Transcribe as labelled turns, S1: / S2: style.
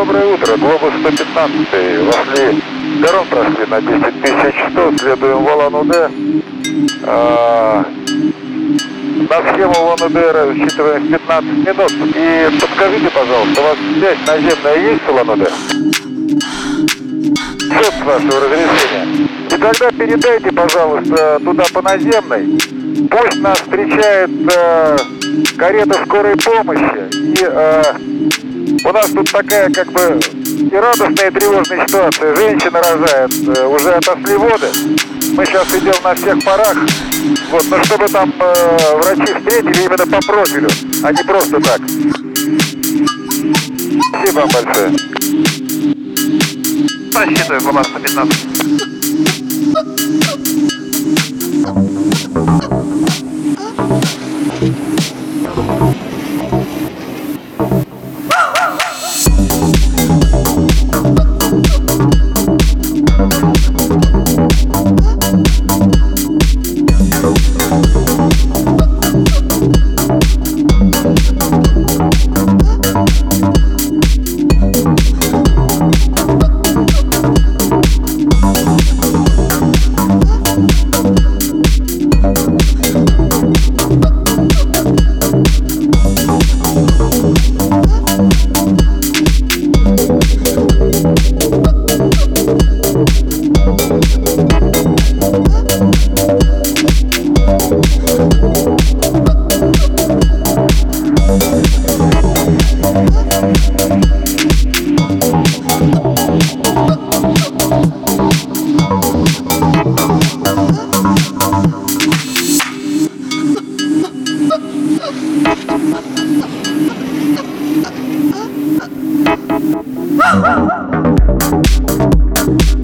S1: Доброе утро. Глобус 115. Вошли перрон прошли на 10 тысяч 100. Следуем в Улан-Удэ. А, на схему Улан-Удэ рассчитываем в 15 минут. И подскажите, пожалуйста, у вас связь наземная есть с Улан-Удэ? Все с вашего разрешения. И тогда передайте, пожалуйста, туда по наземной. Пусть нас встречает э, карета скорой помощи. И э, у нас тут такая как бы и радостная, и тревожная ситуация. Женщина рожает, э, уже отошли воды. Мы сейчас идем на всех парах. Вот, но чтобы там э, врачи встретили именно по профилю, а не просто так. Спасибо вам большое.
S2: Рассчитываю, Глобус 115. Thank you.